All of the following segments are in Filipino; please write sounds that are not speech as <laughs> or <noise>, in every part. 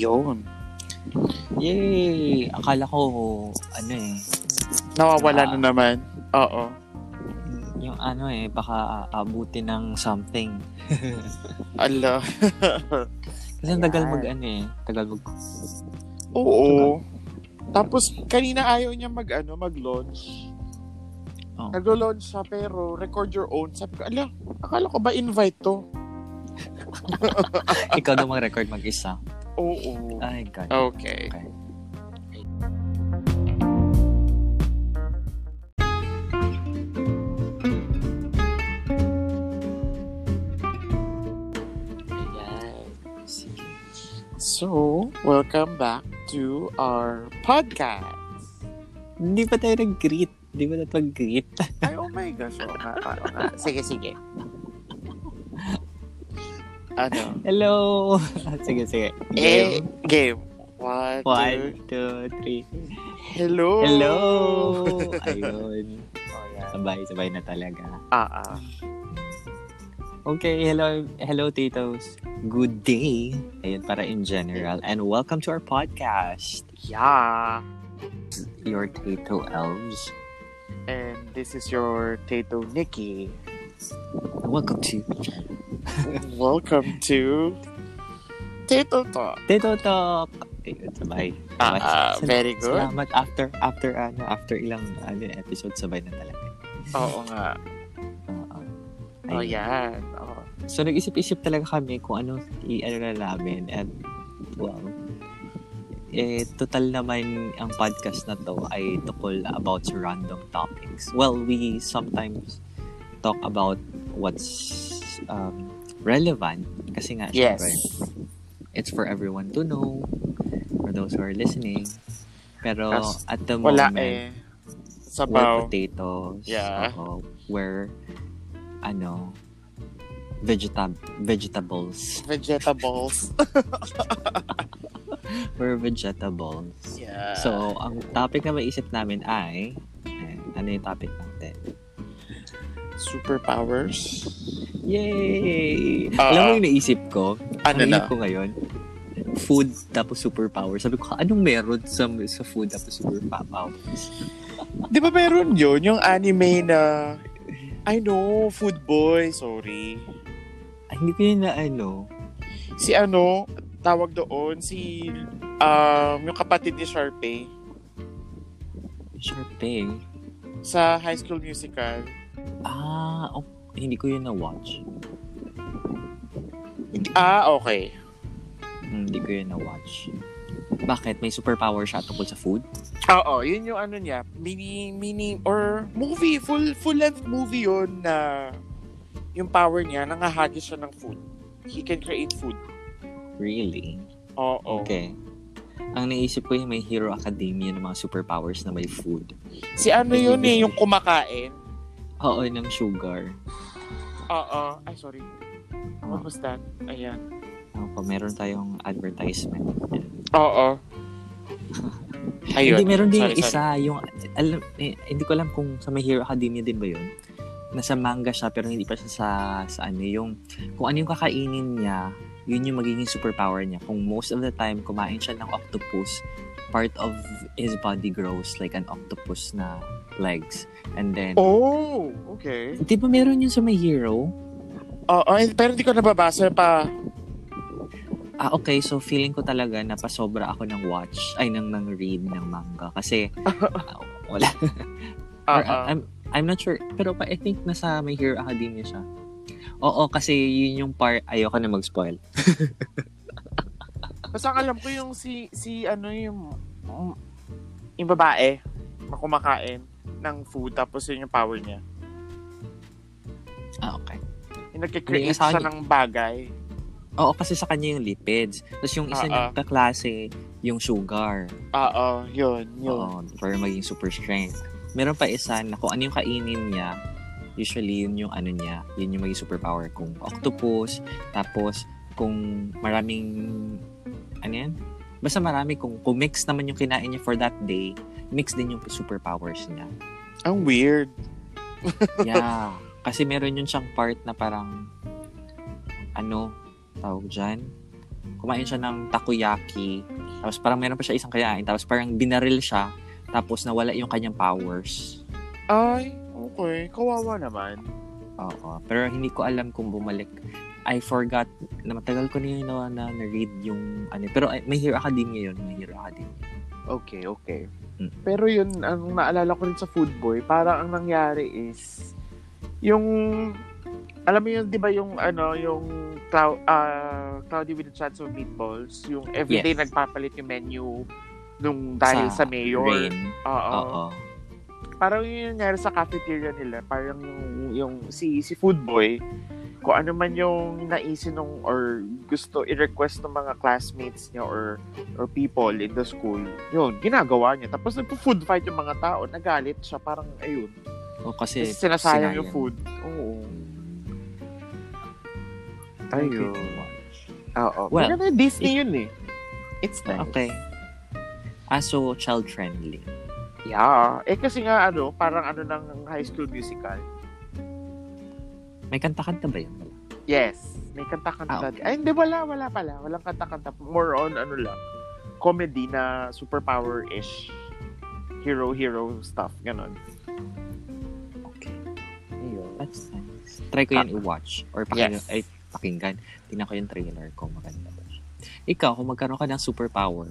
Yun. Yay! Akala ko, ano eh, Nawawala Ah. na naman. Oo. yung ano eh, baka abuti ng something. <laughs> Ala. <laughs> Kasi ang tagal mag ano eh, tagal mag... Oo. Tapos, kanina ayaw niya mag, ano, mag-launch. Oh. Naglo-launch siya, pero record your own. Sabi ko, ala, akala ko ba invite to? <laughs> Ikaw daw mag-record mag-isa. Oo. Ay, God. Okay. Okay. So, welcome back to our podcast. Hindi pa tayo nag-greet. Hindi pa tayo nag-greet. Ay, oh my gosh. Oo nga, oo nga. Sige, sige. Ano? Hello! <laughs> sige, sige. Eh, Game. game. One, One, two, two, three. hello. Hello! Ayun. Oh, yan. Sabay-sabay na talaga. Ah, ah. Okay, hello, hello titos. Good day. Ayun, para in general. And welcome to our podcast. Yeah. Your Tito Elves. And this is your Tato Nikki. Welcome to Welcome to Tato Talk. Tito Talk. Ayun, sabay. Ah, Sabay. ah, Sal- very good. Salamat after after ano after ilang ano episode sabay na talaga. Oo nga. Oo. Oh, yan. Oh. So nag-isip-isip talaga kami kung ano i-ano na namin and well eh total naman ang podcast na to ay tukol about random topics. Well, we sometimes talk about what's um, relevant kasi nga Yes. syempre, it's for everyone to know for those who are listening. Pero Kas- at the Wala moment, eh. we're Sabaw. potatoes. Yeah. Oo. we're ano vegetab vegetables. Vegetables. <laughs> <laughs> We're vegetables. yeah. So, ang topic na maisip namin ay eh, ano yung topic natin? Superpowers. Yay! Ah. Alam mo yung naisip ko? Ano naisip na? ko ngayon? Food tapos superpower. Sabi ko, anong meron sa, sa food tapos superpowers? Di ba meron yun? Yung anime na... I know, Food Boy. Sorry. Ay, hindi ko yun na ano. Si ano, tawag doon, si... Um, yung kapatid ni Sharpay Sharpay. sa High School Musical. Ah, oh, hindi ko yun na-watch. Ah, okay. Hmm, Hindi ko yun na-watch. Bakit? May superpower siya tungkol sa food? Oo, yun yung ano niya, mini, mini, or movie, full, full-length movie yun na yung power niya, nangahagis siya ng food. He can create food. Really? Oo. Okay. Ang naisip ko yung may Hero Academia ng mga superpowers na may food. Si ano yun eh, yung kumakain. Oo, ng sugar. Oo. Ay, sorry. Oh, What was that? Ayan. pa, meron tayong advertisement. Oo. <laughs> Ayun. Hindi, meron din Sorry, yung sorry. isa, yung, alam, eh, hindi ko alam kung sa My Hero Academia din ba yun? Nasa manga siya, pero hindi pa siya sa, sa ano, yung, kung ano yung kakainin niya, yun yung magiging superpower niya. Kung most of the time, kumain siya ng octopus, part of his body grows like an octopus na legs. And then, Oh, okay. di ba meron yun sa My Hero? Oo, eh, pero hindi ko nababasa pa. Ah, okay. So, feeling ko talaga na pasobra ako ng watch, ay, ng, ng read ng manga. Kasi, ah, <laughs> wala. Or, Oo. I'm, I'm not sure. Pero pa, I think nasa My Hero Academia siya. Oo, kasi yun yung part, ayoko na mag-spoil. <laughs> Basta alam ko yung si, si ano yung, yung babae na kumakain ng food tapos yun yung power niya. Ah, okay. Yung nagkikreate siya kanya- ng bagay. Oo, kasi sa kanya yung lipids. Tapos yung isa Oo. niyang kaklase, yung sugar. Oo, yun, yun. Oo, para maging super strength. Meron pa isa na kung ano yung kainin niya, usually yun yung ano niya, yun yung maging superpower. Kung octopus, tapos kung maraming, ano yan? Basta marami, kung, kung mix naman yung kinain niya for that day, mix din yung superpowers niya. Ang weird. Yeah. <laughs> Kasi meron yun siyang part na parang, ano, tawag dyan? kumain siya ng takoyaki. Tapos parang meron pa siya isang kayain. Tapos parang binaril siya. Tapos nawala yung kanyang powers. Ay, okay. Kawawa naman. Oo. Pero hindi ko alam kung bumalik. I forgot na matagal ko na yun na, na, na-read yung ano. Pero ay, may Hero Academia yun. May Hero Academia. Okay, okay. Mm. Pero yun, ang naalala ko rin sa Food Boy, parang ang nangyari is, yung, alam mo yun, di ba yung, ano, yung clou- ah, Cloudy with a Chance of Meatballs, yung everyday Yes. nagpapalit yung menu nung dahil sa, mayor. Rain. Oo. Oo. Parang yun yung nangyari sa cafeteria nila, parang yung, yung si, si Food Boy, kung ano man yung naisin nung or gusto i-request ng mga classmates niya or or people in the school, yun, ginagawa niya. Tapos nagpo-food fight yung mga tao, nagalit siya, parang ayun. O kasi Kasi sinasayang yung food. Oo. Ayun. Oo. Well, yung Disney yun eh. It's nice. Okay. Ah, so child-friendly. Yeah. Eh kasi nga ano, parang ano ng high school musical. May kanta-kanta ba yun? Yes. May kanta-kanta. Ah, okay. Ay, hindi, wala, wala pala. Walang kanta-kanta. More on, ano lang, comedy na superpower-ish. Hero-hero stuff. Ganon. Okay. Ayun. That's nice. Try ko yun i-watch. Or pakinggan. Yes. Ay, pakinggan. Tingnan ko yung trailer kung maganda ba siya. Ikaw, kung magkaroon ka ng superpower,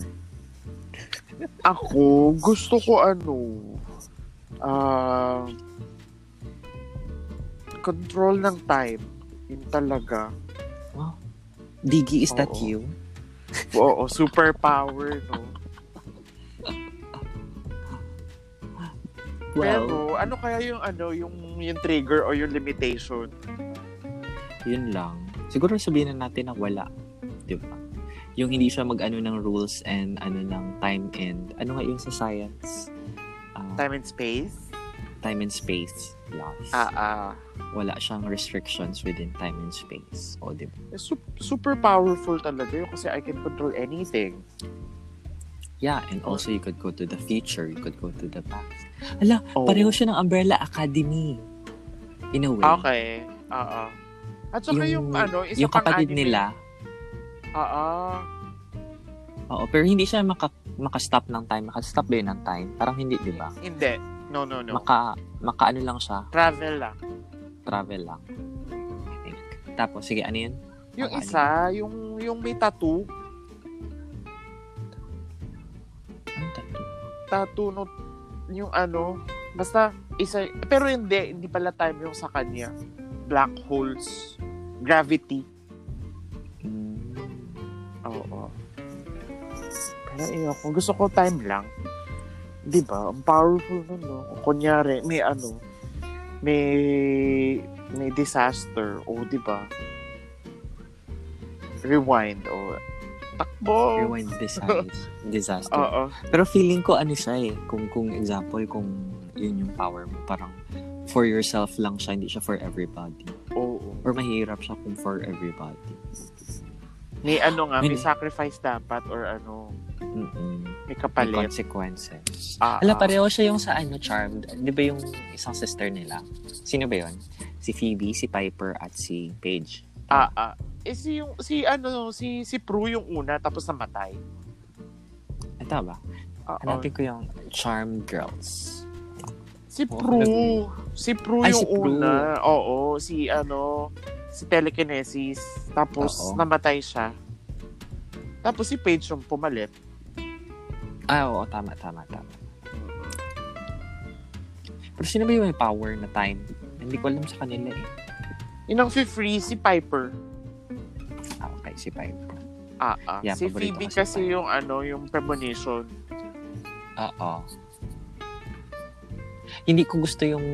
Ako, gusto ko ano, ah, control ng time. Yun talaga. Diggy, is that Oo. you? Oo, superpower, no? Pero, ano kaya yung ano, yung, yung trigger or yung limitation? yun lang. Siguro sabihin na natin na wala. Di ba? Yung hindi siya mag-ano ng rules and ano ng time and ano nga yun sa science? Ah, Time and space? Time and space laws. Ah, ah. Wala siyang restrictions within time and space. O, di ba? Super, super powerful talaga yun kasi I can control anything. Yeah, and also you could go to the future, you could go to the past. Ala, Oh. pareho siya ng Umbrella Academy. In a way. Okay. Oo. At saka yung, ano, isa yung pang kapatid anime. nila, Oo. oo, pero hindi siya maka, maka-stop ng time. Maka-stop ba yun ng time? Parang hindi, di ba? Hindi. No, no, no. Maka, maka ano lang siya, Travel lang. travel lang. I think. Tapos, sige, ano yun? Yung Ang isa, yung, yung may tattoo. Ano tattoo? Tattoo no, yung ano, basta isa, pero hindi, hindi pala time yung sa kanya. Black holes, gravity. Mm, Oo. Pero kung gusto ko time lang, di ba, ang powerful nun, no? Kung Kunyari, may ano, may, may disaster, o di ba, rewind, o takbo. rewind disaster. <laughs> disaster. Oo. Pero feeling ko ano siya eh. Kung, kung example, kung yun yung power mo, parang for yourself lang siya, hindi siya for everybody. Oo. Or mahirap siya kung for everybody. May ano nga, may May- sacrifice dapat, or ano, Mm-mm. May May kapalit. consequences. Ah, Ala, ah. pareho siya yung sa ano, Charmed. Di ba yung isang sister nila? Sino ba yun? Si Phoebe, si Piper, at si Paige. Ah, ah. Eh, si, yung, si, ano, si, si Prue yung una, tapos namatay. Ito ba? Oo. Hanapin ko yung Charmed Girls. Si Oh, Prue. Si Prue Ay, yung si Prue. una. Oo. Si, ano, si Telekinesis. Tapos, Oo. namatay siya. Tapos, si Paige yung pumalit. Ah, oo, tama, tama, tama. Pero sino ba yung may power na time? Hindi ko alam sa kanila eh. Yun ang free si Piper. Ah, okay, si Piper. Ah, ah. Yeah, si Phoebe kasi Piper. yung, ano, yung premonition. Oo. Hindi ko gusto yung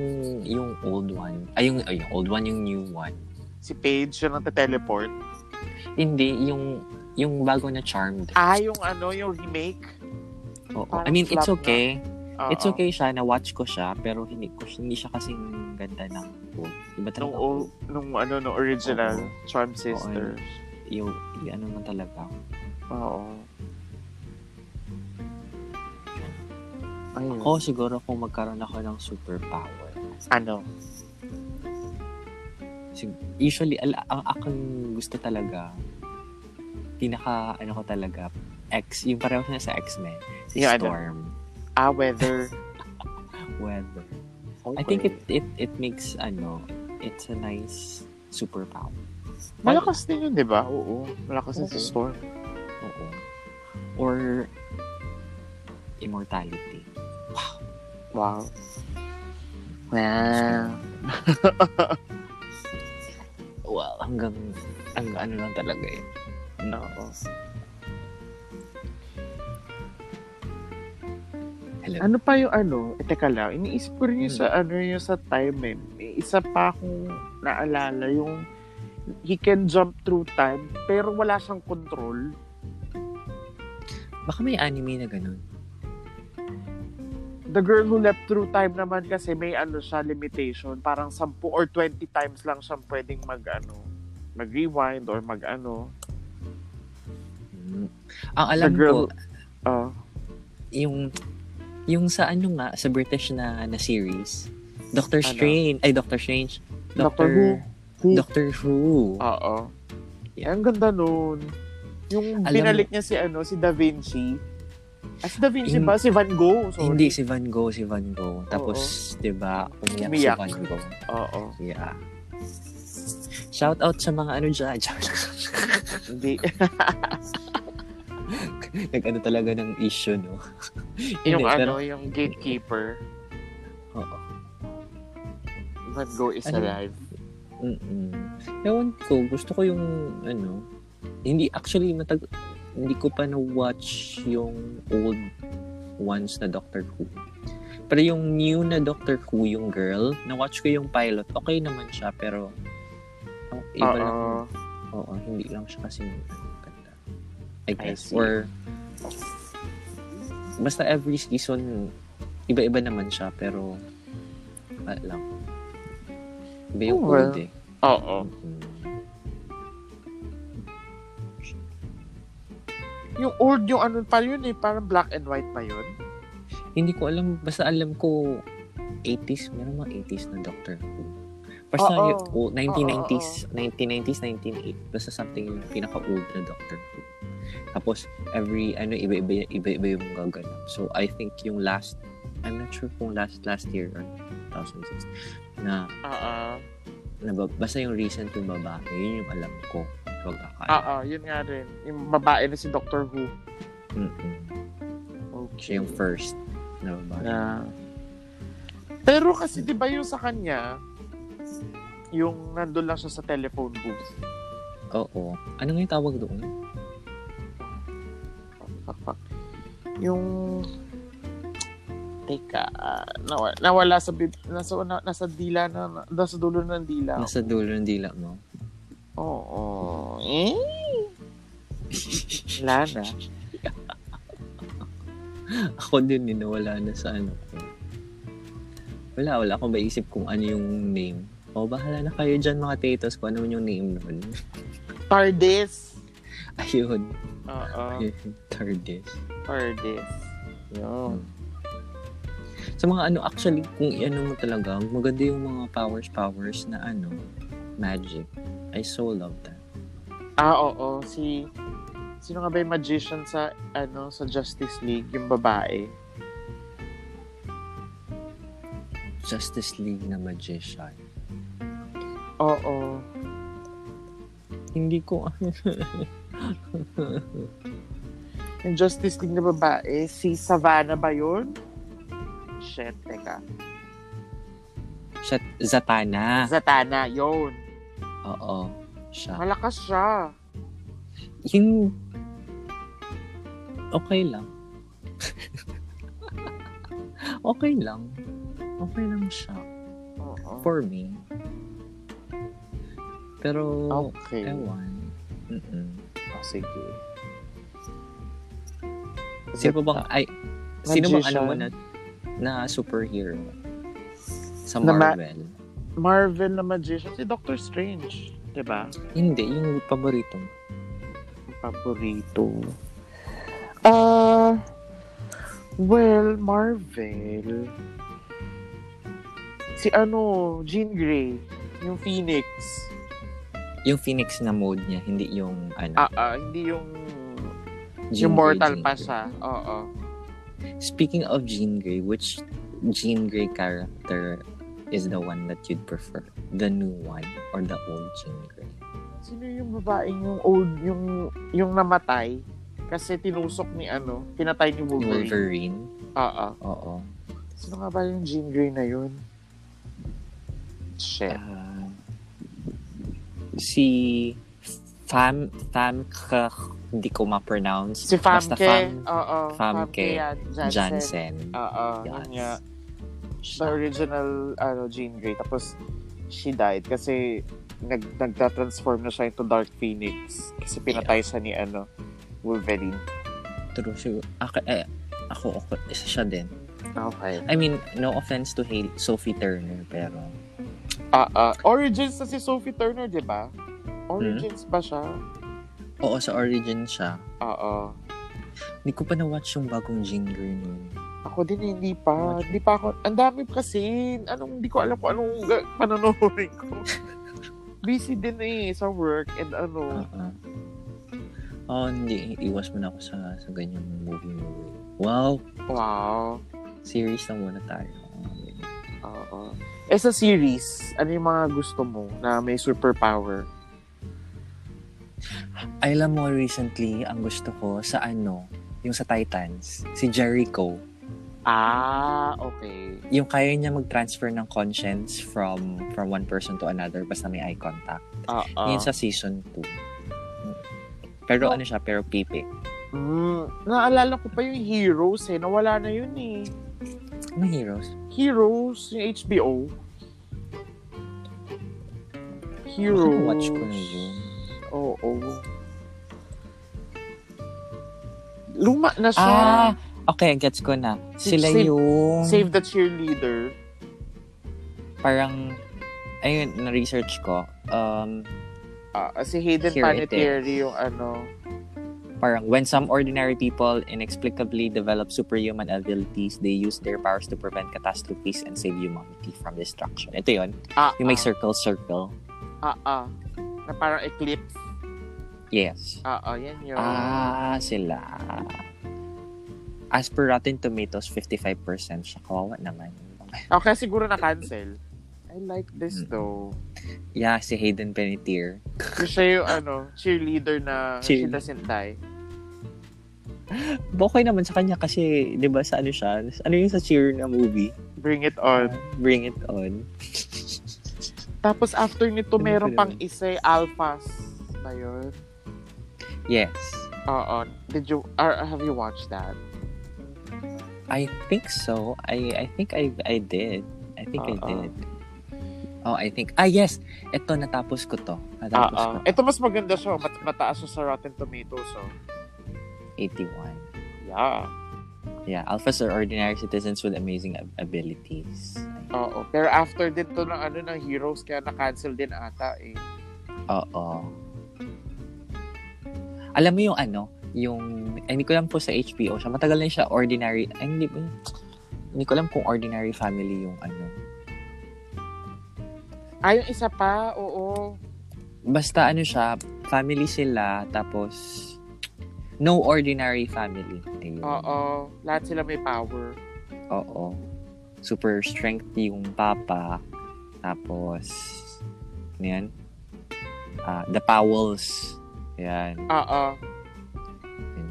yung old one. Ay, yung, ay, yung old one, yung new one. Si Paige yung nagte-teleport. Hindi, yung yung bago na Charmed. Ah, yung ano, yung remake. Oo. parang I mean, it's na. okay. Oo. It's okay siya, na-watch ko siya, pero hindi ko hindi siya kasing ganda ng old. Iba Nung, talaga. old, nung ano, nung original, Oo. Charmed Sisters. Yung, yung ano man talaga. Oo. Ayun. Ako siguro kung magkaroon ako ng superpower. Ano? Usually, al- ang akong gusto talaga, pinaka, ano ko talaga, X, yung pareho niya sa X-Men. Si Yung ano? Storm. Ah, weather. <laughs> Weather. Okay. I think it, it, it makes, ano, it's a nice superpower. Malakas din yun, di ba? Oo. Malakas din Oo. sa storm. Oo. Or, immortality. Wow. Wow. <laughs> Well, hanggang, hanggang ano lang talaga eh. Oo. Hello. Ano pa yung ano? Eh, teka lang. Iniisip ko rin yung sa ano yung sa time eh. May isa pa akong naalala yung he can jump through time pero wala siyang control. Baka may anime na ganun. The girl who leapt through time naman kasi may ano siya limitation. Parang 10 or 20 times lang siyang pwedeng mag ano mag-rewind or mag ano. Hmm. Ang alam The girl ko, Uh, yung yung sa ano nga, sa British na na series, Doctor Ano? Strange, ay Doctor Strange, Doctor Who. Who? Doctor Who. Oo. Ang ganda nun. Yung Alam binalik niya si ano, si Da Vinci. Ah, si Da Vinci Yung- ba? Si Van Gogh. Sorry. Hindi si Van Gogh, si Van Gogh. Tapos, 'di ba, Umiyak. si Van Gogh. Oo. Yeah. Shout out sa mga ano dyan. <laughs> Hindi. <laughs> Nag-ano talaga ng issue, no? <laughs> yung Hindi, ano, yung gatekeeper. Oo. Van Gogh is Ano? alive. Mm-mm. Ewan ko, gusto ko yung, ano, hindi, actually, matag, hindi ko pa na-watch yung old ones na Doctor Who. Pero yung new na Doctor Who, yung girl, na-watch ko yung pilot, okay naman siya, pero, ang iba lang, Oo. hindi lang siya kasi ganda. I I guess. see. Or, basta every season, iba-iba naman siya, pero, wala lang. Iba yung Oh, well. old eh. Oo. Mm. Yung old, yung ano pa yun eh, parang black and white pa yun. Hindi ko alam, basta alam ko 80s, meron mga 80s na Doctor Who. Basta Oo. yung old, 1990s, 1990s, 1980s, basta something yung pinaka-old na Doctor Who. Tapos, every, ano, iba-iba, iba-iba yung gaganap. So, I think yung last, I'm not sure kung last, last year or 2006, na, Oo. na ba- basta yung recent yung babae, yun yung alam ko. Wag akala. Oo, yun nga rin. Yung babae na si Doctor Who. Mm-mm. Okay. Siya yung first na babae. Na... Pero kasi di ba yung sa kanya, yung nandun lang siya sa telephone booth. Oo. Ano nga yung tawag doon? Yung... Teka, ah, nawala, nawala sa, bib- nasa, na, nasa dila na, nasa dulo ng dila. Nasa dulo ng dila mo. Oo. Eh? Wala na. <laughs> Ako din, din nawala na sa ano ko. Wala, wala akong maisip kung ano yung name. O, bahala na kayo dyan mga tatos kung ano yung name nun. Tardis. Ayun. Oo. <laughs> Tardis. Tardis. Yun. Sa mga ano, actually, kung ano mo talaga, maganda yung mga powers-powers na ano, magic. I so love that. Ah, oo. Si... Sino nga ba yung magician sa, ano, sa Justice League? Yung babae. Justice League na magician. Oo. Hindi ko, <laughs> <laughs> <laughs> Yung Justice League na babae, si Savannah ba yun? Shit, teka. siya, Zatanna. Zatanna, yun. Oo. Siya. Malakas siya. Yung, okay lang. <laughs> okay lang. Okay lang siya. Oo. For me. Pero, Okay. ewan. Mm-mm. Oh, sige. Sino ba bang, ay, sino bang ano mo na, na superhero? Sa Na ma- Marvel? Marvel na magician, si Doctor Strange. 'di ba? Hindi, yung paborito mo. Paborito. Ah, well, Marvel. Si ano, Jean Grey, yung Phoenix. Yung Phoenix na mode niya, hindi yung ano. Ah, ah, hindi yung Jean yung mortal pa siya. Oo. Speaking of Jean Grey, which Jean Grey character is the one that you'd prefer? The new one or the old Jean Grey? Sino yung babaeng yung old, yung yung namatay? Kasi tinusok ni ano, pinatay ni Wolverine. Wolverine? Oo. Oo. Sino nga ba yung Jean Grey na yun? Shit. Ah, si Fam Fam K- hindi ko ma-pronounce. Si Basta Famke. Fam Oo. Famke yan. Jansen. Oo. Yes. Nga. The original ano, Jean Grey. Tapos, she died kasi nag nagta-transform na siya into Dark Phoenix kasi pinatay siya ni ano Wolverine. True. So, ako, eh, ako, ako, isa siya din. Okay. I mean, no offense to Hail, Sophie Turner, pero Ah, ah. Origins na si Sophie Turner, di ba? Origins ba siya? oo, sa origin siya. Oo. Hindi ko pa na-watch yung bagong Grey nun. Ako din hindi pa. Hindi pa ako. Ang dami kasi. Anong, hindi ko alam kung anong ga- panonoodin ko. <laughs> Busy din eh sa work and ano. Oo. Oh, hindi. Iwas mo na ako sa, sa ganyang movie-movie. Wow! Wow. Series na muna tayo. Oo. Eh sa series, ano yung mga gusto mo na may superpower? Ay, alam mo, recently, ang gusto ko sa ano, yung sa Titans, si Jericho. Ah, okay. Yung kaya niya mag-transfer ng conscience from from one person to another basta may eye contact. Oo. Yun sa season 2. Pero Oh. ano siya, pero pipi. Mm, naalala ko pa yung Heroes eh. Nawala na yun eh. Ano heroes? Heroes, yung HBO. Heroes. watch ko na yun. Oo. Luma na siya. Ah! Okay, gets ko na. Sila Save- yung Save the cheerleader. parang ayun, na-research ko. Um, Ah, si Hayden Panettiere yung ano. Parang when some ordinary people inexplicably develop superhuman abilities, they use their powers to prevent catastrophes and save humanity from destruction. Ito yun. Ah, Yung may ah, circle, circle. ah, ah. Na parang eclipse. Yes. Ah, ah, yan yun. Ah, sila. As per Rotten Tomatoes, 55% siya. Kawawa naman. Okay, siguro na-cancel. I like this Mm. though. Yeah, si Hayden Panettiere. Siya yung ano, cheerleader na she Cheer- doesn't die. Okay naman sa kanya kasi, di ba, sa ano siya? Ano yung sa cheer na movie? Bring it on. Bring it on. Tapos after nito, Ano meron pa pang isa, Alphas. Na yun. Yes. Oo. Did you, or have you watched that? I think so. I I think I I did. I think I Oo. did. Oh, I think. Ah, yes. Ito, natapos ko to. Natapos ko. Oo. Ito mas maganda siya. Mat mataas siya sa Rotten Tomatoes. So. 81. Yeah. Yeah, alphas are ordinary citizens with amazing ab- abilities. Oo. Pero after din to ng ano ng Heroes, kaya na-cancel din ata eh. Oo. Alam mo yung ano, yung, ay, hindi ko alam po sa HBO siya. Matagal na siya ordinary, ay, hindi, hindi ko alam kung ordinary family yung ano. Ah, yung isa pa? Oo. Basta ano siya, family sila, tapos, no ordinary family. Ayun. Oo. Lahat sila may power. Oo. Super strength yung papa. Tapos, ano yan? Ah, the Powells. Yan. Oo.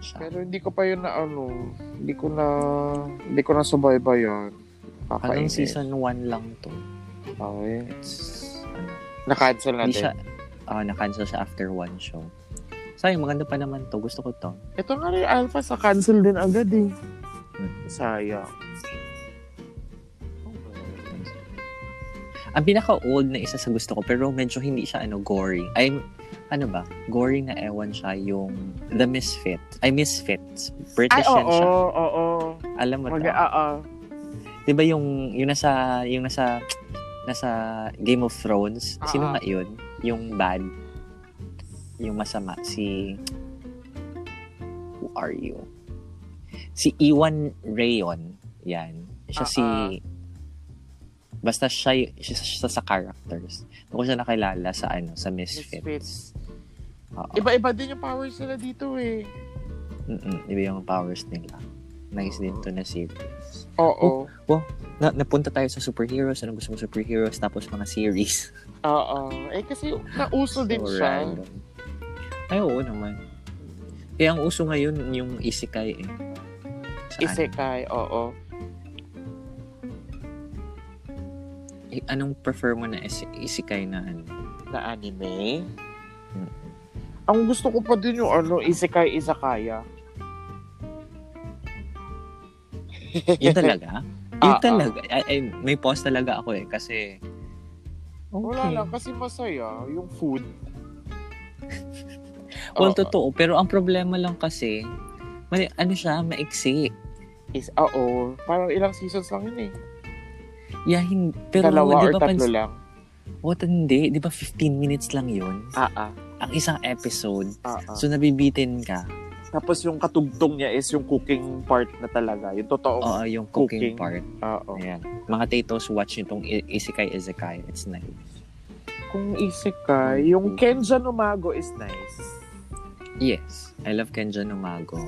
Siya. Pero hindi ko pa yun na ano, hindi ko na, hindi ko na subaybayan. Hanggang Kakainis. season 1 lang to. Okay. It's, Na-cancel na hindi din. siya, ah, na-cancel siya after one show. Sayang, maganda pa naman to. Gusto ko to. Ito nga rin, Alpha, sa cancel din agad eh. Hmm. Sayang. Ang pinaka-old na isa sa gusto ko, pero medyo hindi siya, ano, gory. Ay, ano ba? Gory na ewan siya yung The Misfit. Ay, Misfits. British Ay, oo, siya. oo. Alam mo Mag, to? oo. Di ba yung, yung nasa, yung nasa, nasa Game of Thrones? Sino Ah, nga yun? Yung bad. Yung masama. Si, who are you? Si Iwan Rayon. Yan. Siya Ah, si. Basta siya, siya, siya sa characters. Doon ko siya nakilala sa ano, sa Misfits. Misfits. Oo. Iba-iba din yung powers nila dito eh. Mm-mm, iba yung powers nila. Nice din to na series. Oo. Na, napunta tayo sa superheroes. Anong gusto mo superheroes? Tapos mga series. Oo. Eh kasi nauso din So siya. random. Ay, oo naman. Eh, ang uso ngayon yung isekai eh. Sa Isekai, oo. anime. Eh, anong prefer mo na is- isekai na ano? Na anime. Hmm. Ang gusto ko pa din yung ano, Isekai Izakaya. Yun talaga? <laughs> Yun Ah, talaga. Ay, ay, may pause talaga ako eh. Kasi, okay. Wala lang, kasi masaya yung food. <laughs> Well, Oo. totoo. Pero ang problema lang kasi, mali, ano siya, maiksi. Is, oo. Parang ilang seasons lang yun eh. Yeah, hindi. Pero, Dalawa di or ba, tatlo pans- lang. what, hindi. Di ba 15 minutes lang yun? Ah, ah. Ang isang episode. ah, ah. So, nabibitin ka. Tapos yung katugtong niya is yung cooking part na talaga. Yung totoong, Oo, yung cooking, Cooking. part. oo. Ayan. Mga tatos, watch itong Isekai Isekai. It's nice. Kung Isekai, yung Kenja Numago is nice. Yes. I love Kenja Numago.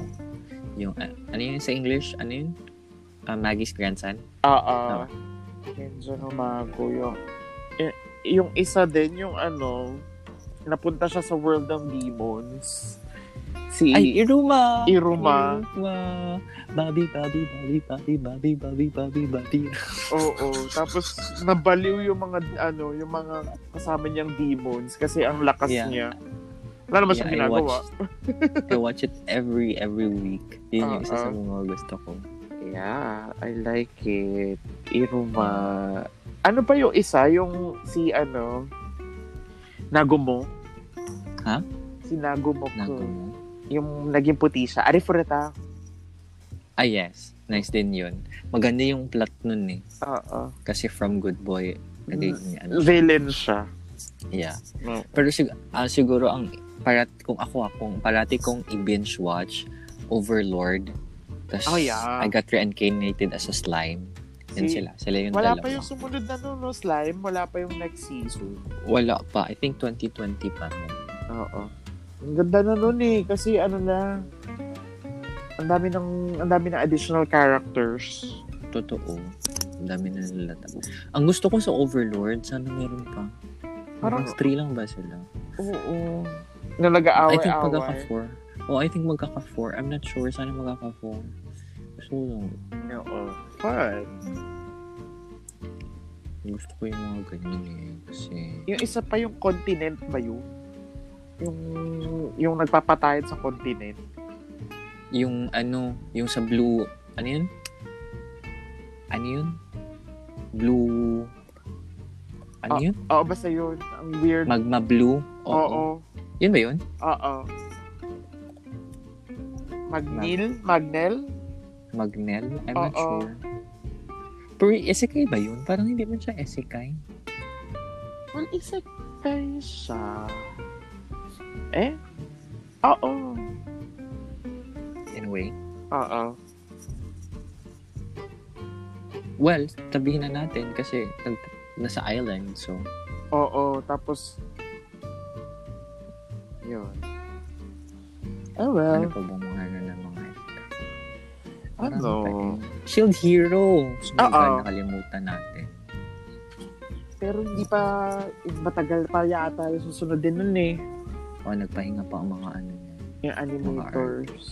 Yung, uh, ano yun sa English? Ano yun? Uh, Maggie's grandson? Ah, ah. Kenja Numago, yung, y- yung isa din, yung ano, napunta siya sa world ng demons. Si, Ay, Iruma! Iruma. Iruma. Babi, babi, babi, babi, babi, babi, babi, babi. oo. Tapos, nabaliw yung mga, ano, yung mga kasama niyang demons kasi ang lakas Yeah. niya. Wala naman siyang I ginagawa. watch, I watch it every, every week. Yun yung isa sa ah. mga gusto ko. Yeah, I like it. Iruma. Ano pa yung isa? Yung si ano? Nagumo? Ha? Si Nagumo. ko. Nagumo. Yung naging puti siya. Arifureta. Ah, yes. Nice din yun. Maganda yung plot nun eh. Oo. Kasi from Good Boy, naging ano. Villain siya. Yeah. Mm. Pero sig- ah, siguro ang parat kung ako akong parati kong i-binge watch Overlord. Tapos Oh, yeah. I got reincarnated as a slime. Yan Si- sila. Sila yung Wala dalawa. pa yung sumunod na no, no, slime. Wala pa yung next season. Wala pa. I think 2020 pa. Oo. Ang ganda na nun eh. Kasi ano na, ang dami ng, ang dami ng additional characters. Totoo. Ang dami na nila. Ang gusto ko sa Overlord, sana meron pa. Parang Parang- 3 lang ba sila? Oo. Na I think nag-aaway-aaway. magkaka-4. Oh, I think magkaka-4. I'm not sure. Sana magkaka-4. Gusto ko lang. Oo. Fun. Gusto ko yung mga ganyan eh. Kasi... Yung isa pa yung continent ba yun? Yung, yung nagpapatayad sa continent. yung ano, yung sa blue, ano yun? Ano yun? Blue, ano Ah, yun? Oo, basta yun. Ang weird. Magma blue? Oo. Yun ba yun? Oo. Magnil? Magnel? Magnel? I'm not Oo. sure. Pero isekai ba yun? Parang hindi man siya isekai. Well, isekai siya. Eh? Oo. In a way. Oo. Well, sabihin na natin kasi nasa island, so Oo. Tapos, yun. Oh well. ano pa bang mga ano ng mga Ano? Shield Hero! So, Oo. nakalimutan natin. Pero hindi pa, matagal pa yata yung susunod din nun eh. O, nagpahinga pa ang mga ano niya. Yung animators.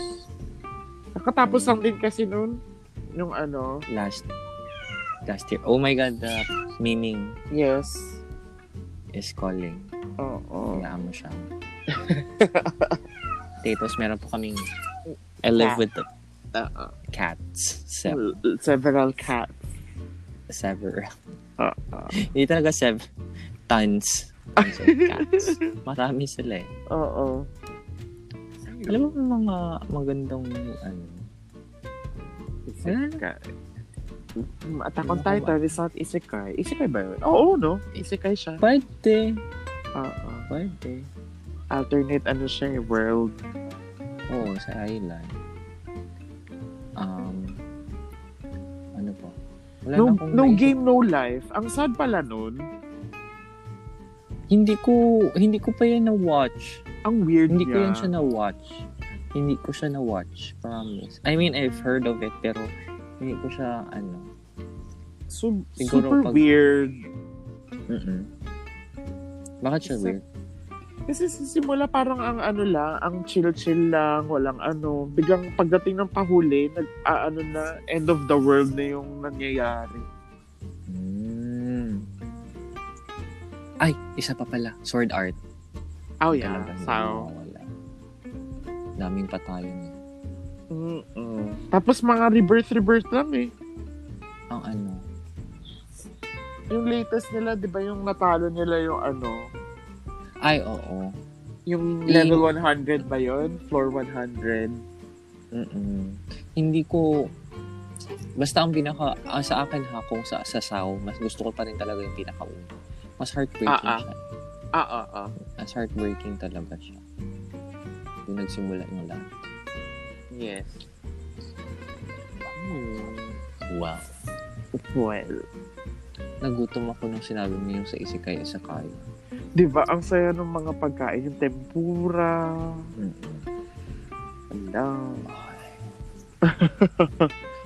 Nakatapos lang din kasi nun. Yung ano. last last year. Oh my god, the Miming Yes. is calling. Oo. Hayaan mo siya. <laughs> Tapos meron po kaming I live Cat. with the Oo. cats. Se- Several cats. several. Oo. Hindi talaga sev tons. Of <laughs> cats. Marami sila eh. Oo. Alam mo mga magandang ano. Isekai. Attack on Titan is not Isekai. Isekai ba yun? Oo, no? Isekai siya. Pwede. Oo. Pwede. Alternate ano siya eh, world. Oo, sa island. Um, ano po? Wala No, no game, no life. Ang sad pala nun. Hindi ko, hindi ko pa yan na-watch. Ang weird Hindi ko niya. yan siya na-watch. Hindi ko siya na-watch. Promise. I mean, I've heard of it, pero hindi ko siya, ano. Siguro super pag- weird. Mm-mm. Bakit siya Sa- weird? Kasi simula parang ang ano lang, ang chill-chill lang, walang ano. Biglang pagdating ng pahuli, nag, ah, ano na, end of the world na yung nangyayari. Ay, isa pa pala. Sword art. Oh yeah, hindi so, mawawala. Daming patayon niya. mm Tapos mga rebirth-rebirth lang eh. Ang ano. Yung latest nila, di ba yung natalo nila yung ano, Ay, oo. yung Yung- level 100 ba yon Floor 100? Mm-mm. Hindi ko... Basta ang pinaka... ah, sa akin ha, kung sa sasaw, mas gusto ko pa rin talaga yung pinaka-una. Mas heartbreaking Ah, ah. siya. Ah, ah, ah. Mas heartbreaking talaga siya. Yung nagsimula yung lahat. Yes. Wow. Well, Nagutom ako nung sinabi mo yung sa isikay isakay. di ba ang saya ng mga pagkain, yung tempura, Mm-mm. ala.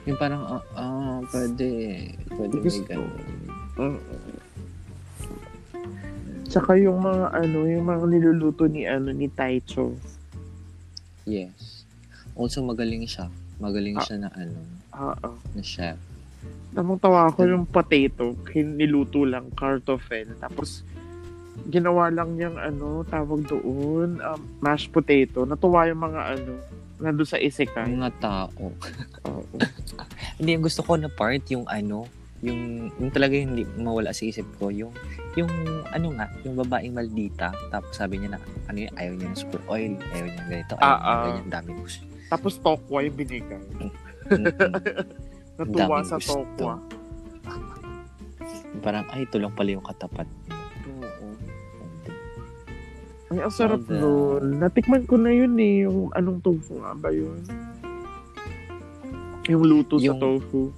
Yung parang, ah, ah, pwede, pwede may Gusto. ganun. Mm. Tsaka yung mga ano, yung mga niluluto ni ano ni Taicho. Yes. Also, magaling siya. Magaling Ah. siya na ano, Oo. na chef. Tamang tawa ko yung potato, niluto lang, kartoffel. Tapos, ginawa lang niyang ano, tawag doon, um, mashed potato. Natuwa yung mga ano, nandun sa isekai. Mga tao. Oo. <laughs> Hindi, yung gusto ko na part, yung ano, yung, yung talaga hindi mawala sa isip ko, yung, yung, ano nga, yung babaeng maldita, tapos sabi niya na, ano yun, ayaw niya ng super oil, ayaw niya ganito, ayaw Ah, niya ah. ganyan, daming gusto. Tapos tokwa yung binigay. Mm-mm. Natuwa Daming sa gusto. tokwa. Parang, ay, ito lang pala yung katapat. Oo. Ay, ang sarap that. nun. Natikman ko na yun eh. Yung anong tofu nga ba yun? Yung luto sa Yung- tofu.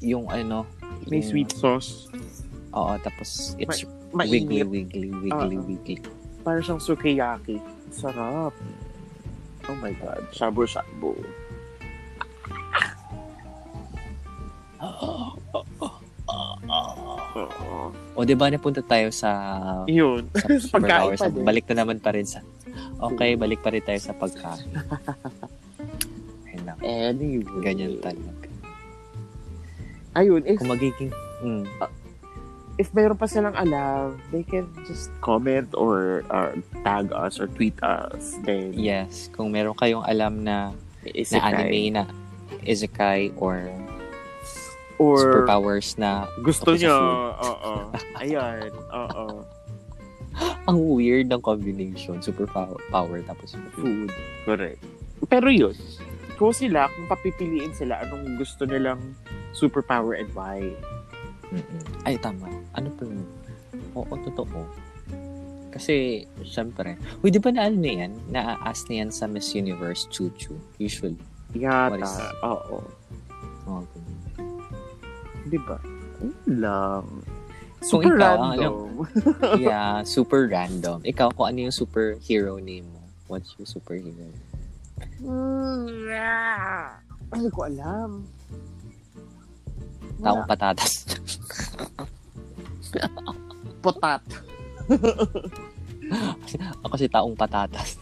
Yung ano, May sweet sauce. Oo, tapos it's wiggly, Mainit. wiggly, wiggly, Ah. wiggly. Parang siyang sukiyaki. Sarap. Oh my God. Shabu-shabu. Oo. O, di ba napunta tayo sa Yun. sa <laughs> Sa pagkain pa din. Balik na naman pa rin sa... Okay, balik pa rin tayo sa pagkain. <laughs> Anyway. Ganyan talaga. Ayun. If, Kung magiging... Mm, if mayroon pa silang alam, they can just comment or uh, tag us or tweet us. Then, yes, kung meron kayong alam na, na isekai. anime na isekai or, Or superpowers na gusto nyo. Oo. <laughs> Ayan. Oo. ang weird ng combination. Superpower power, tapos food. Food. Correct. Pero yun. Kung sila, kung papipiliin sila, anong gusto nilang superpower and why. Mm-mm. Ay, tama. Ano po yun? Oo, totoo. Kasi, syempre, uy, di ba na ano na yan? Na-ask na yan sa Miss Universe Chuchu, usually. Yata. Is- Oo. Oh, ganun. Di ba? Lang. Kung Super ikaw, ang random. <laughs> yeah, super random. Ikaw, kung ano yung superhero name mo? What's your superhero? Mm, yeah. Hindi ko alam. Taong patatas. <laughs> Potat. <laughs> Ako si taong patatas.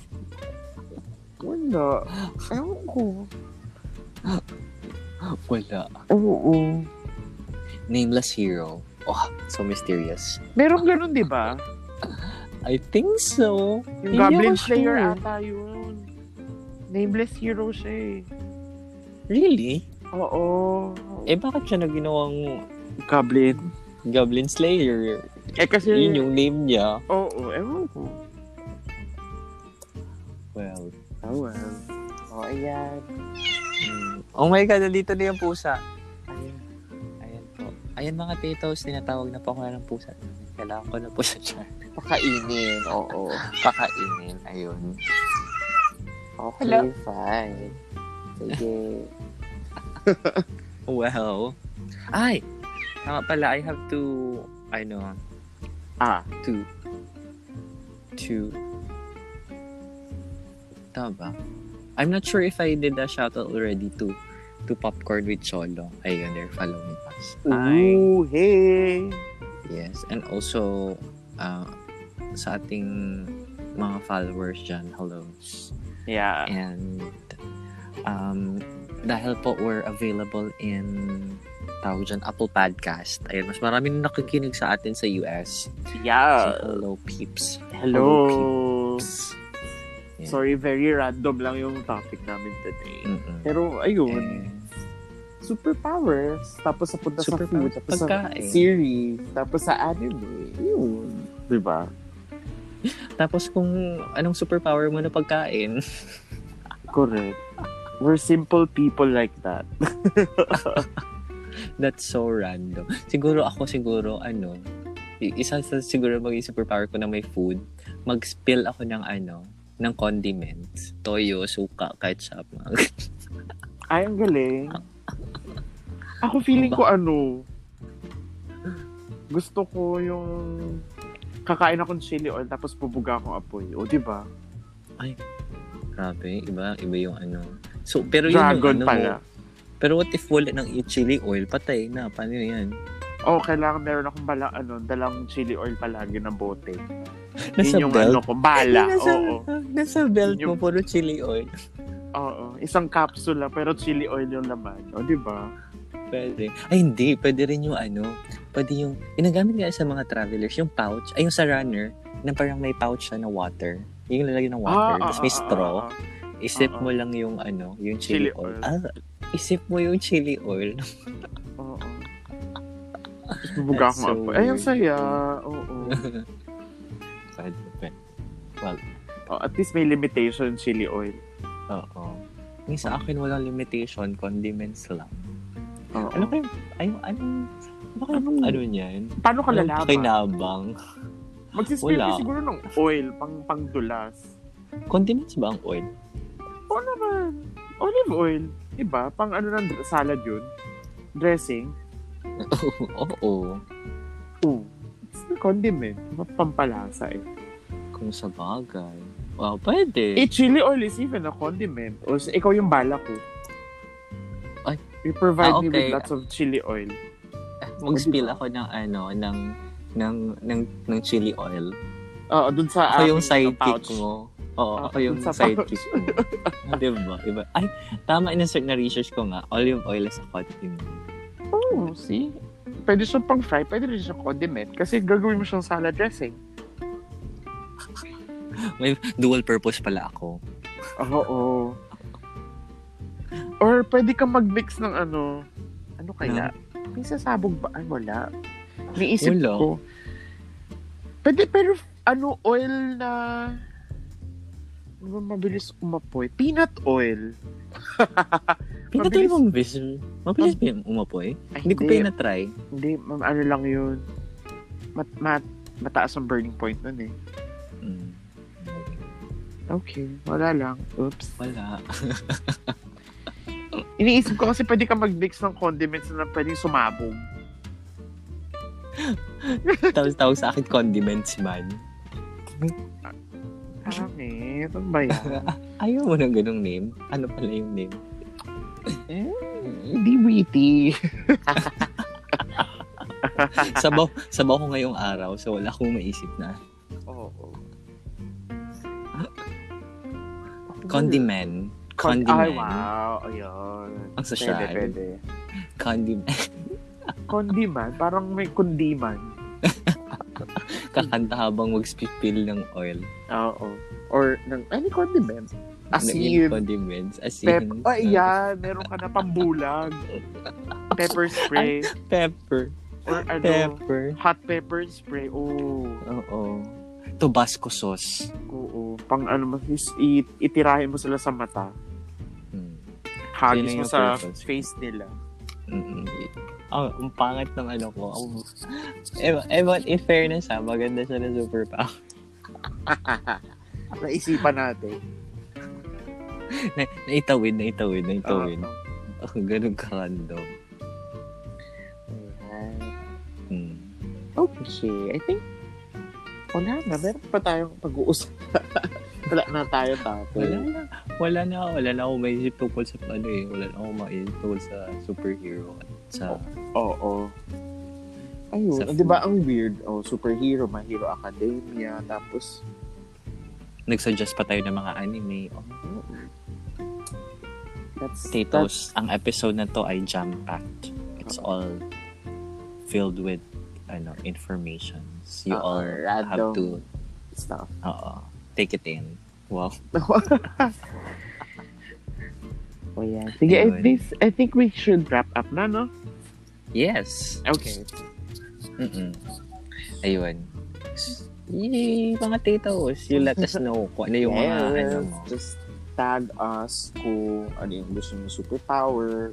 Wala. Ewan ko. Wala. Oo. Nameless hero. Oh, so mysterious. Meron ganun, di ba? I think so. Yung Hindi Goblin Slayer sure. ata yun. Nameless hero siya eh. Really? Oo. Eh, bakit siya na ginawang Goblin. Goblin Slayer? Eh kasi... Yun yung name niya. Oo, ewan ko. Well. Oh, well. Oh, ayan. mm. Oh my God, nandito na yung pusa. Ayan. Ayan po. Ayan mga titos, tinatawag na po ako ng pusa. Kailangan ko na po sa chat. Pakainin, oo. Pakainin. Ayun. Okay, Hello. fine. Sige. <laughs> Wow. Ay! Tama pala, I have to, ano, Ah, to, to, tama ba? I'm not sure if I did a shoutout already to to Popcorn with Cholo. Ayun, they're following us. Hi. ooh, hey. Yes, and also uh, sa ating mga followers dyan, hello. Yeah. And um, dahil po we're available in tawag dyan, Apple Podcast. Ayun, mas marami na nakikinig sa atin sa US. So, Yeah. hello, peeps. Hello. peeps. Yeah. Sorry, very random lang yung topic namin today. Mm-mm. Pero ayun, Eh, superpowers, tapos sa punta sa food, tapos sa pagkain. series, tapos sa anime. Yun. Diba? <laughs> tapos kung anong superpower mo na pagkain, Correct. We're simple people like that. <laughs> that's so random. Siguro ako, siguro, ano, isa sa siguro maging superpower ko na may food, mag-spill ako ng ano, ng condiments. Toyo, suka, ketchup. <laughs> Ay, ang galing. Ako feeling ko ano, gusto ko yung kakain akong chili oil tapos bubuga akong apoy. O, di ba? Grabe, iba, iba yung ano. So, pero yun Dragon yung ano pala. Pero what if wala ng chili oil? Patay na. Paano yan? Oh, kailangan meron akong bala, ano, dalang chili oil palagi na bote. <laughs> Nasa Yun yung belt? ano ko, bala. <laughs> nasa, Oo. nasa belt Yun mo, yung- puro chili oil. <laughs> Oo. Isang capsule lang, pero chili oil yung laman. O, di ba? Pwede. Ay, hindi. Pwede rin yung ano. Pwede yung, ginagamit nga sa mga travelers, yung pouch, ay yung sa runner, na parang may pouch siya na water. Yung lalagyan ng water. Tapos may straw. ah, ah. Isip Oo. mo lang yung ano, yung chili, Chili oil. oil. Ah, isip mo yung chili oil. <laughs> Oo. Tapos bubuga so apoy. Ay, ang saya. <laughs> Oo. pwede, pwede. Well, Oh, at least may limitation chili oil. oo. Yung sa akin walang limitation, condiments lang. Oo. Ano kayo, ay, ano, ano kayo, Anong- ano niyan? Paano ka Anong lalaban? pakinabang? Magsispray Wala. ka siguro ng oil pang pangdulas. Condiments ba ang oil? Oo naman. Olive oil. Diba? Pang ano ng salad yun. Dressing. <laughs> Oo. Oo. It's the condiment. Pampalasa eh. Kung sa bagay. Wow, pwede. Eh, chili oil is even a condiment. O, ikaw yung bala ko. You provide Ah, me okay. with lots of chili oil. Mag-spill Diba? ako ng ano, ng ng ng ng chili oil. Oo, dun sa Ako yung sidekick mo. Oo, Ah, ako yung sidekick mo. Ah, diba? Iba. Ay, tama in-insert na research ko nga. Olive oil is a condiment. Oh, see? Pwede siyang pang fry, pwede rin siyang condiment. Kasi gagawin mo siyang salad dressing. May dual purpose pala ako. Oo. Or pwede kang mag-mix ng ano, ano kaya? May sasabog ba? Ay, wala. Naisip Wala. ko. Pwede, pero ano, oil na ano mabilis umapoy? Peanut oil. <laughs> Peanut Mabilis- oil mabilis. Mabilis ba yung umapoy? Ay, Hindi ko pa yung na-try. Hindi, ano lang yun. Mat, mat, mataas ang burning point nun eh. Mm. Okay, wala lang. Oops. Wala. <laughs> Iniisip ko kasi pwede ka mag-mix ng condiments na pwedeng sumabog. Tapos tawag sa akin condiments man. Pangit. Ano ba yan? <laughs> Ayaw mo ng ganong name? Ano pala yung name? eh, hindi witty. <laughs> sabaw, sabaw ko ngayong araw so wala akong maisip na. Oo. Condiment. Con- Condiment. Ay, wow. Ayun. Ang social. Pwede, pwede. Condiment. Kondiman. Parang may kundiman. <laughs> Kakanta habang mag-spill ng oil. Oo. Or, ng, any condiment. Asin. condiments. Pep. Asin. Ay, yan. Meron ka na pambulag. Pepper spray. Pepper. Or ano, Pepper. hot pepper spray. Oo. Oo. Tabasco sauce. Oo. Pang ano, mas i- itirahin mo sila sa mata. Hmm. Hagis mo sa purpose. face nila. Mm-mm. Oh, ang pangit ng ano ko. Eh, eh, but in fairness ha, maganda siya na superpower. <laughs> Naisipan natin. na, naitawid, naitawid, naitawid. Oo. Oh, ganun ka random. Ayan. Okay, I think wala na. Meron pa tayong pag-uusap. <laughs> wala na tayo tapos. Wala na. Wala na. Wala na akong maisip tungkol sa ano eh. Wala na akong maisip tungkol sa superhero. Sa, Oo. Ayun, Sa di ba ang weird? Oh, superhero, My Hero Academia, tapos nagsuggest pa tayo ng mga anime. Oh, that's Potatoes, ang episode na to ay jam-packed. It's all filled with ano informations. You Oo, all have random. to that's stuff. oo, take it in. Wow. <laughs> oh yeah. Sige, I Ayun. think, I think we should wrap up na, no? Yes. Okay. Mm-mm. Ayun. Yay, mga titos. You let us know kung ano yung mga ano mo. Just tag us kung ano yung gusto mo superpower.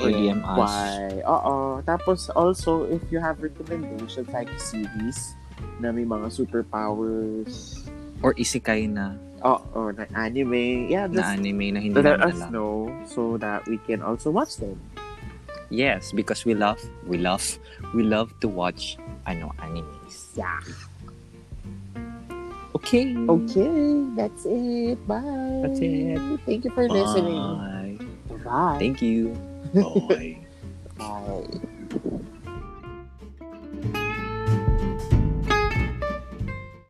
Or DM us. Why. Oo. Tapos also, if you have recommendations like series na may mga superpowers Or isikay na, Oo, na anime. Yeah, na anime na hindi let us alam. know so that we can also watch them. Yes, because we love, we love, we love to watch ano animes. Yeah. Okay. Okay, that's it. Bye. That's it. Thank you for listening. Bye. Bye. Thank you. <laughs> Bye. Bye.